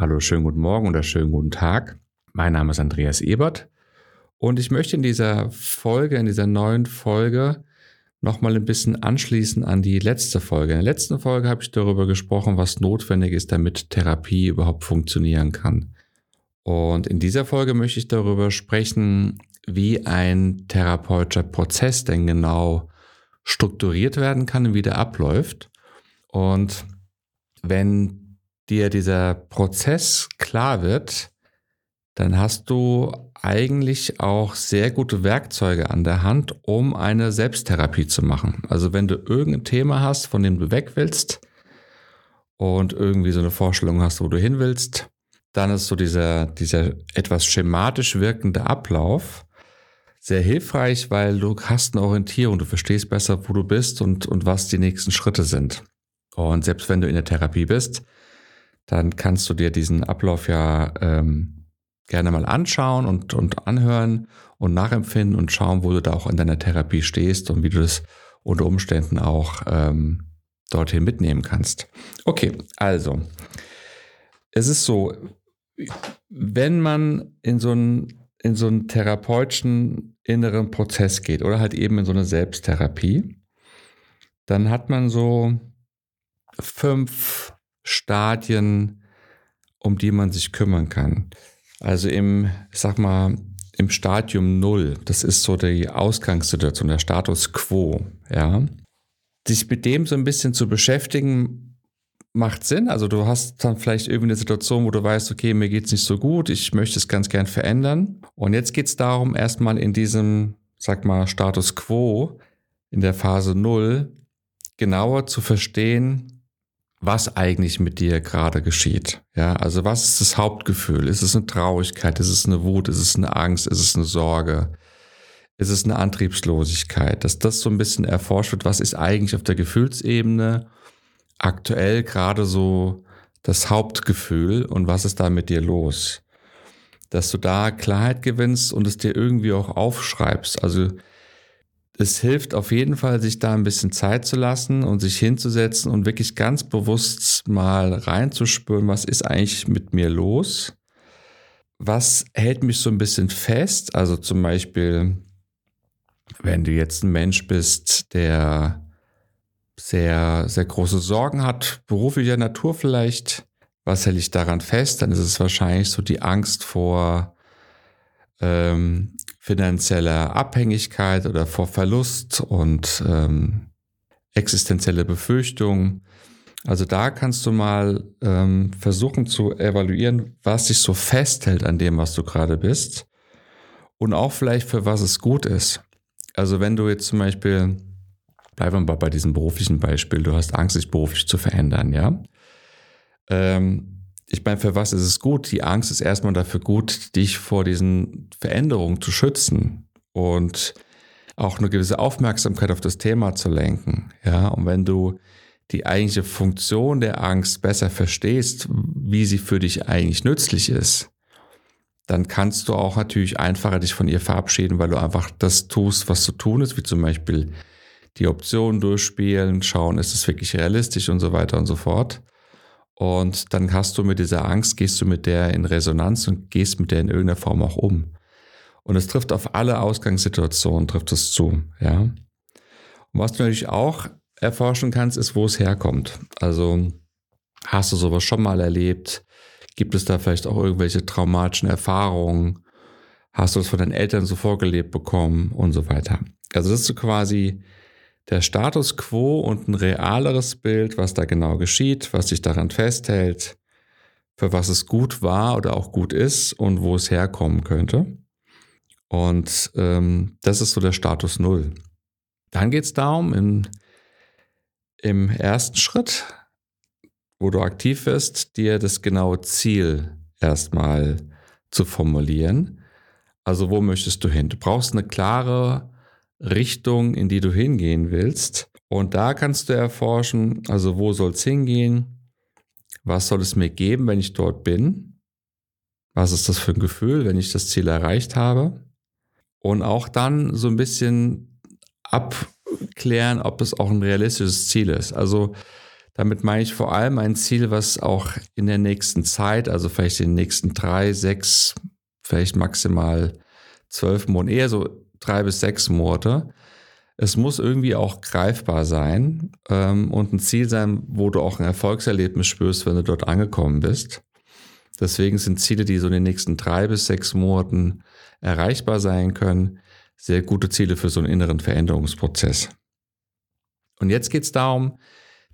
Hallo, schönen guten Morgen oder schönen guten Tag. Mein Name ist Andreas Ebert und ich möchte in dieser Folge, in dieser neuen Folge, nochmal ein bisschen anschließen an die letzte Folge. In der letzten Folge habe ich darüber gesprochen, was notwendig ist, damit Therapie überhaupt funktionieren kann. Und in dieser Folge möchte ich darüber sprechen, wie ein therapeutischer Prozess denn genau strukturiert werden kann und wie der abläuft. Und wenn dir dieser Prozess klar wird, dann hast du eigentlich auch sehr gute Werkzeuge an der Hand, um eine Selbsttherapie zu machen. Also wenn du irgendein Thema hast, von dem du weg willst und irgendwie so eine Vorstellung hast, wo du hin willst, dann ist so dieser, dieser etwas schematisch wirkende Ablauf sehr hilfreich, weil du hast eine Orientierung, du verstehst besser, wo du bist und, und was die nächsten Schritte sind. Und selbst wenn du in der Therapie bist, dann kannst du dir diesen Ablauf ja ähm, gerne mal anschauen und, und anhören und nachempfinden und schauen, wo du da auch in deiner Therapie stehst und wie du das unter Umständen auch ähm, dorthin mitnehmen kannst. Okay, also es ist so, wenn man in so einen, in so einen therapeutischen inneren Prozess geht oder halt eben in so eine Selbsttherapie, dann hat man so fünf Stadien, um die man sich kümmern kann. Also im, ich sag mal, im Stadium Null, das ist so die Ausgangssituation, der Status quo, ja. Sich mit dem so ein bisschen zu beschäftigen, macht Sinn. Also du hast dann vielleicht irgendwie eine Situation, wo du weißt, okay, mir geht's nicht so gut, ich möchte es ganz gern verändern. Und jetzt geht's darum, erstmal in diesem, sag mal, Status quo, in der Phase Null, genauer zu verstehen, was eigentlich mit dir gerade geschieht. Ja, also was ist das Hauptgefühl? Ist es eine Traurigkeit? Ist es eine Wut? Ist es eine Angst? Ist es eine Sorge? Ist es eine Antriebslosigkeit? Dass das so ein bisschen erforscht wird, was ist eigentlich auf der Gefühlsebene aktuell gerade so das Hauptgefühl und was ist da mit dir los? Dass du da Klarheit gewinnst und es dir irgendwie auch aufschreibst. Also es hilft auf jeden Fall, sich da ein bisschen Zeit zu lassen und sich hinzusetzen und wirklich ganz bewusst mal reinzuspüren, was ist eigentlich mit mir los? Was hält mich so ein bisschen fest? Also zum Beispiel, wenn du jetzt ein Mensch bist, der sehr, sehr große Sorgen hat, beruflicher Natur vielleicht, was hält dich daran fest? Dann ist es wahrscheinlich so die Angst vor ähm, finanzieller Abhängigkeit oder vor Verlust und ähm, existenzielle Befürchtungen. Also da kannst du mal ähm, versuchen zu evaluieren, was sich so festhält an dem, was du gerade bist und auch vielleicht für was es gut ist. Also wenn du jetzt zum Beispiel, bleiben wir mal bei diesem beruflichen Beispiel, du hast Angst, dich beruflich zu verändern, ja. Ähm, ich meine, für was ist es gut? Die Angst ist erstmal dafür gut, dich vor diesen Veränderungen zu schützen und auch eine gewisse Aufmerksamkeit auf das Thema zu lenken. Ja, und wenn du die eigentliche Funktion der Angst besser verstehst, wie sie für dich eigentlich nützlich ist, dann kannst du auch natürlich einfacher dich von ihr verabschieden, weil du einfach das tust, was zu tun ist, wie zum Beispiel die Optionen durchspielen, schauen, ist es wirklich realistisch und so weiter und so fort. Und dann hast du mit dieser Angst, gehst du mit der in Resonanz und gehst mit der in irgendeiner Form auch um. Und es trifft auf alle Ausgangssituationen, trifft es zu, ja. Und was du natürlich auch erforschen kannst, ist, wo es herkommt. Also, hast du sowas schon mal erlebt? Gibt es da vielleicht auch irgendwelche traumatischen Erfahrungen? Hast du es von deinen Eltern so vorgelebt bekommen und so weiter? Also, das ist so quasi der Status quo und ein realeres Bild, was da genau geschieht, was sich daran festhält, für was es gut war oder auch gut ist und wo es herkommen könnte. Und ähm, das ist so der Status Null. Dann geht es darum, im, im ersten Schritt, wo du aktiv wirst, dir das genaue Ziel erstmal zu formulieren. Also wo möchtest du hin? Du brauchst eine klare Richtung, in die du hingehen willst. Und da kannst du erforschen, also wo soll es hingehen? Was soll es mir geben, wenn ich dort bin? Was ist das für ein Gefühl, wenn ich das Ziel erreicht habe? Und auch dann so ein bisschen abklären, ob es auch ein realistisches Ziel ist. Also Damit meine ich vor allem ein Ziel, was auch in der nächsten Zeit, also vielleicht in den nächsten drei, sechs, vielleicht maximal zwölf Monaten, eher so drei bis sechs Monate. Es muss irgendwie auch greifbar sein ähm, und ein Ziel sein, wo du auch ein Erfolgserlebnis spürst, wenn du dort angekommen bist. Deswegen sind Ziele, die so in den nächsten drei bis sechs Monaten erreichbar sein können, sehr gute Ziele für so einen inneren Veränderungsprozess. Und jetzt geht es darum,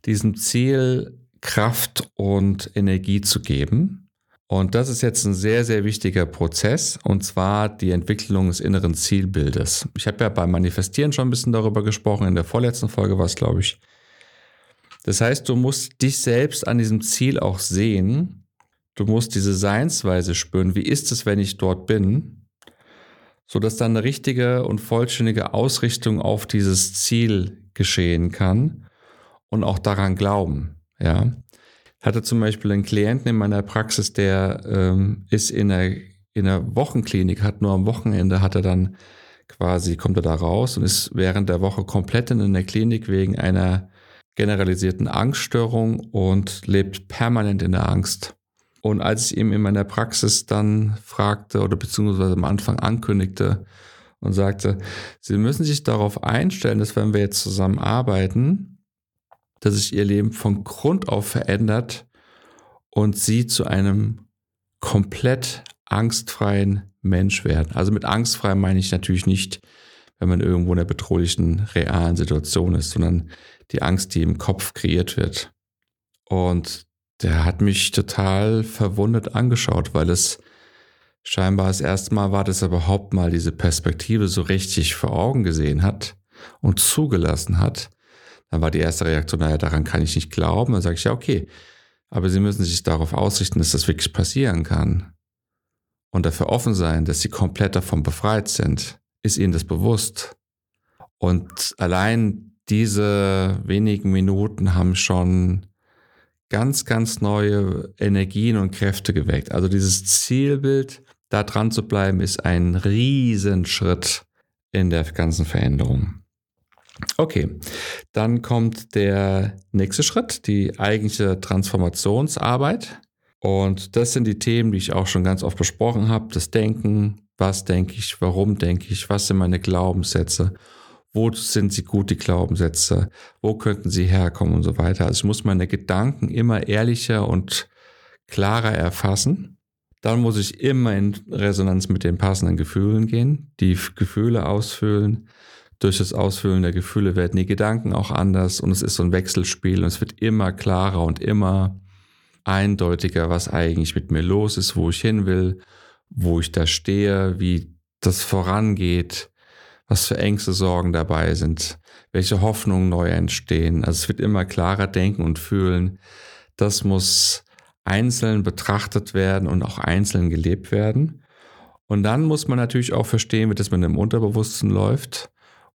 diesem Ziel Kraft und Energie zu geben. Und das ist jetzt ein sehr, sehr wichtiger Prozess, und zwar die Entwicklung des inneren Zielbildes. Ich habe ja beim Manifestieren schon ein bisschen darüber gesprochen, in der vorletzten Folge war es, glaube ich. Das heißt, du musst dich selbst an diesem Ziel auch sehen. Du musst diese Seinsweise spüren. Wie ist es, wenn ich dort bin? Sodass dann eine richtige und vollständige Ausrichtung auf dieses Ziel geschehen kann und auch daran glauben. Ja hatte zum Beispiel einen Klienten in meiner Praxis, der ähm, ist in einer, in einer Wochenklinik, hat nur am Wochenende, hat er dann quasi, kommt er da raus und ist während der Woche komplett in der Klinik wegen einer generalisierten Angststörung und lebt permanent in der Angst. Und als ich ihm in meiner Praxis dann fragte oder beziehungsweise am Anfang ankündigte und sagte, Sie müssen sich darauf einstellen, dass wenn wir jetzt zusammen arbeiten, dass sich ihr Leben von Grund auf verändert und sie zu einem komplett angstfreien Mensch werden. Also mit angstfrei meine ich natürlich nicht, wenn man irgendwo in einer bedrohlichen, realen Situation ist, sondern die Angst, die im Kopf kreiert wird. Und der hat mich total verwundert angeschaut, weil es scheinbar das erste Mal war, dass er überhaupt mal diese Perspektive so richtig vor Augen gesehen hat und zugelassen hat, dann war die erste Reaktion, naja, daran kann ich nicht glauben. Dann sage ich, ja, okay, aber Sie müssen sich darauf ausrichten, dass das wirklich passieren kann. Und dafür offen sein, dass Sie komplett davon befreit sind. Ist Ihnen das bewusst? Und allein diese wenigen Minuten haben schon ganz, ganz neue Energien und Kräfte geweckt. Also dieses Zielbild, da dran zu bleiben, ist ein Riesenschritt in der ganzen Veränderung. Okay, dann kommt der nächste Schritt, die eigentliche Transformationsarbeit. Und das sind die Themen, die ich auch schon ganz oft besprochen habe. Das Denken, was denke ich, warum denke ich, was sind meine Glaubenssätze, wo sind sie gut, die Glaubenssätze, wo könnten sie herkommen und so weiter. Also ich muss meine Gedanken immer ehrlicher und klarer erfassen. Dann muss ich immer in Resonanz mit den passenden Gefühlen gehen, die Gefühle ausfüllen durch das Ausfüllen der Gefühle werden die Gedanken auch anders und es ist so ein Wechselspiel und es wird immer klarer und immer eindeutiger, was eigentlich mit mir los ist, wo ich hin will, wo ich da stehe, wie das vorangeht, was für Ängste, Sorgen dabei sind, welche Hoffnungen neu entstehen. Also es wird immer klarer denken und fühlen. Das muss einzeln betrachtet werden und auch einzeln gelebt werden. Und dann muss man natürlich auch verstehen, wie das mit dem Unterbewusstsein läuft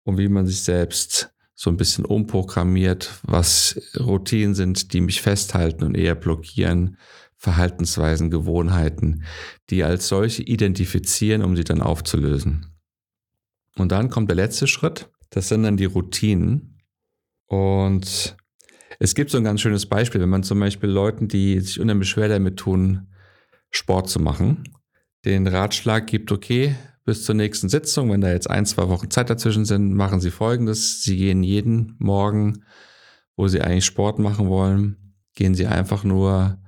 und wie man sich selbst so ein bisschen umprogrammiert, was Routinen sind, die mich festhalten und eher blockieren, Verhaltensweisen, Gewohnheiten, die als solche identifizieren, um sie dann aufzulösen. Und dann kommt der letzte Schritt, das sind dann die Routinen. Und es gibt so ein ganz schönes Beispiel, wenn man zum Beispiel Leuten, die sich unheimlich schwer damit tun, Sport zu machen, den Ratschlag gibt, okay, bis zur nächsten Sitzung. Wenn da jetzt ein, zwei Wochen Zeit dazwischen sind, machen Sie folgendes. Sie gehen jeden Morgen, wo Sie eigentlich Sport machen wollen, gehen Sie einfach nur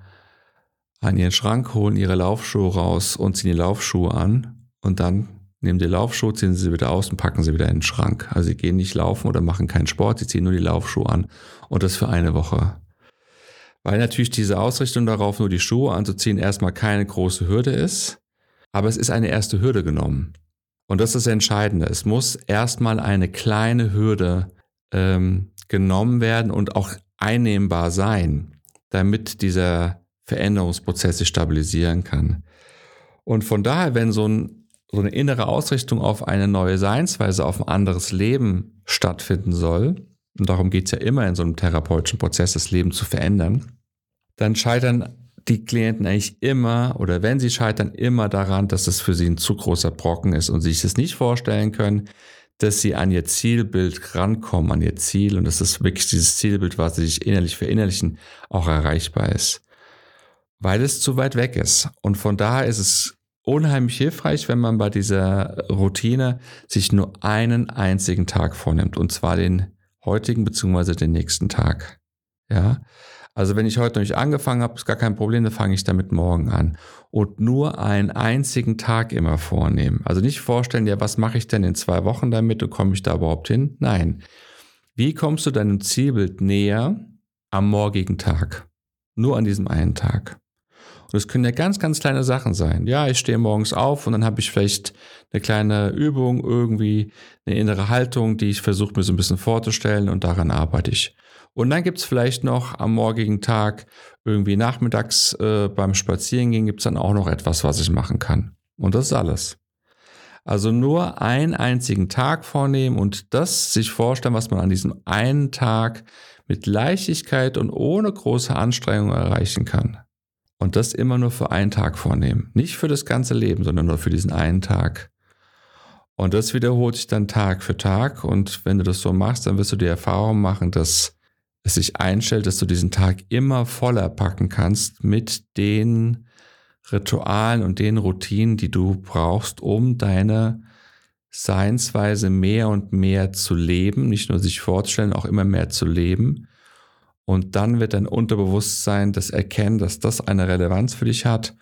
an Ihren Schrank, holen Ihre Laufschuhe raus und ziehen die Laufschuhe an und dann nehmen die Laufschuhe, ziehen sie wieder aus und packen sie wieder in den Schrank. Also sie gehen nicht laufen oder machen keinen Sport, sie ziehen nur die Laufschuhe an und das für eine Woche. Weil natürlich diese Ausrichtung darauf, nur die Schuhe anzuziehen, erstmal keine große Hürde ist, aber es ist eine erste Hürde genommen. Und das ist das Entscheidende. Es muss erstmal eine kleine Hürde ähm, genommen werden und auch einnehmbar sein, damit dieser Veränderungsprozess sich stabilisieren kann. Und von daher, wenn so, ein, so eine innere Ausrichtung auf eine neue Seinsweise, auf ein anderes Leben stattfinden soll, und darum geht es ja immer in so einem therapeutischen Prozess, das Leben zu verändern, dann scheitern die Klienten eigentlich immer oder wenn sie scheitern, immer daran, dass es für sie ein zu großer Brocken ist und sie sich das nicht vorstellen können, dass sie an ihr Zielbild rankommen, an ihr Ziel und dass das wirklich dieses Zielbild, was sie sich innerlich verinnerlichen, auch erreichbar ist. Weil es zu weit weg ist. Und von daher ist es unheimlich hilfreich, wenn man bei dieser Routine sich nur einen einzigen Tag vornimmt. Und zwar den heutigen bzw. den nächsten Tag. Ja. Also wenn ich heute noch nicht angefangen habe, ist gar kein Problem, dann fange ich damit morgen an. Und nur einen einzigen Tag immer vornehmen. Also nicht vorstellen, ja, was mache ich denn in zwei Wochen damit und komme ich da überhaupt hin? Nein. Wie kommst du deinem Zielbild näher am morgigen Tag? Nur an diesem einen Tag. Und es können ja ganz, ganz kleine Sachen sein. Ja, ich stehe morgens auf und dann habe ich vielleicht eine kleine Übung, irgendwie eine innere Haltung, die ich versuche mir so ein bisschen vorzustellen und daran arbeite ich. Und dann gibt's vielleicht noch am morgigen Tag irgendwie nachmittags äh, beim Spazierengehen gibt's dann auch noch etwas, was ich machen kann. Und das ist alles. Also nur einen einzigen Tag vornehmen und das sich vorstellen, was man an diesem einen Tag mit Leichtigkeit und ohne große Anstrengung erreichen kann. Und das immer nur für einen Tag vornehmen. Nicht für das ganze Leben, sondern nur für diesen einen Tag. Und das wiederholt sich dann Tag für Tag. Und wenn du das so machst, dann wirst du die Erfahrung machen, dass es sich einstellt, dass du diesen Tag immer voller packen kannst mit den Ritualen und den Routinen, die du brauchst, um deine Seinsweise mehr und mehr zu leben, nicht nur sich vorzustellen, auch immer mehr zu leben und dann wird dein Unterbewusstsein das erkennen, dass das eine Relevanz für dich hat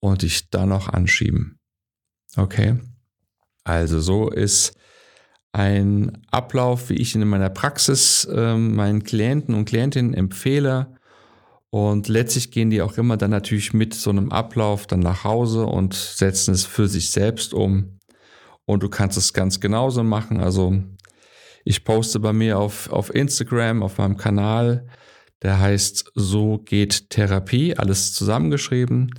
und dich dann noch anschieben. Okay? Also so ist ein Ablauf, wie ich ihn in meiner Praxis äh, meinen Klienten und Klientinnen empfehle. Und letztlich gehen die auch immer dann natürlich mit so einem Ablauf dann nach Hause und setzen es für sich selbst um. Und du kannst es ganz genauso machen. Also ich poste bei mir auf, auf Instagram, auf meinem Kanal der heißt So geht Therapie, alles zusammengeschrieben.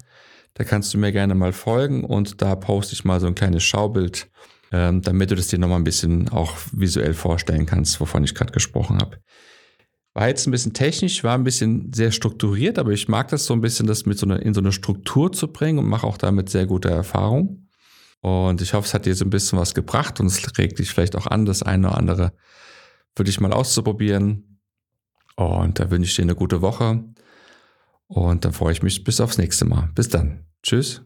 Da kannst du mir gerne mal folgen und da poste ich mal so ein kleines Schaubild, ähm, damit du das dir nochmal ein bisschen auch visuell vorstellen kannst, wovon ich gerade gesprochen habe. War jetzt ein bisschen technisch, war ein bisschen sehr strukturiert, aber ich mag das so ein bisschen, das mit so einer, in so eine Struktur zu bringen und mache auch damit sehr gute Erfahrung. Und ich hoffe, es hat dir so ein bisschen was gebracht und es regt dich vielleicht auch an, das eine oder andere für dich mal auszuprobieren. Und da wünsche ich dir eine gute Woche. Und dann freue ich mich bis aufs nächste Mal. Bis dann. Tschüss.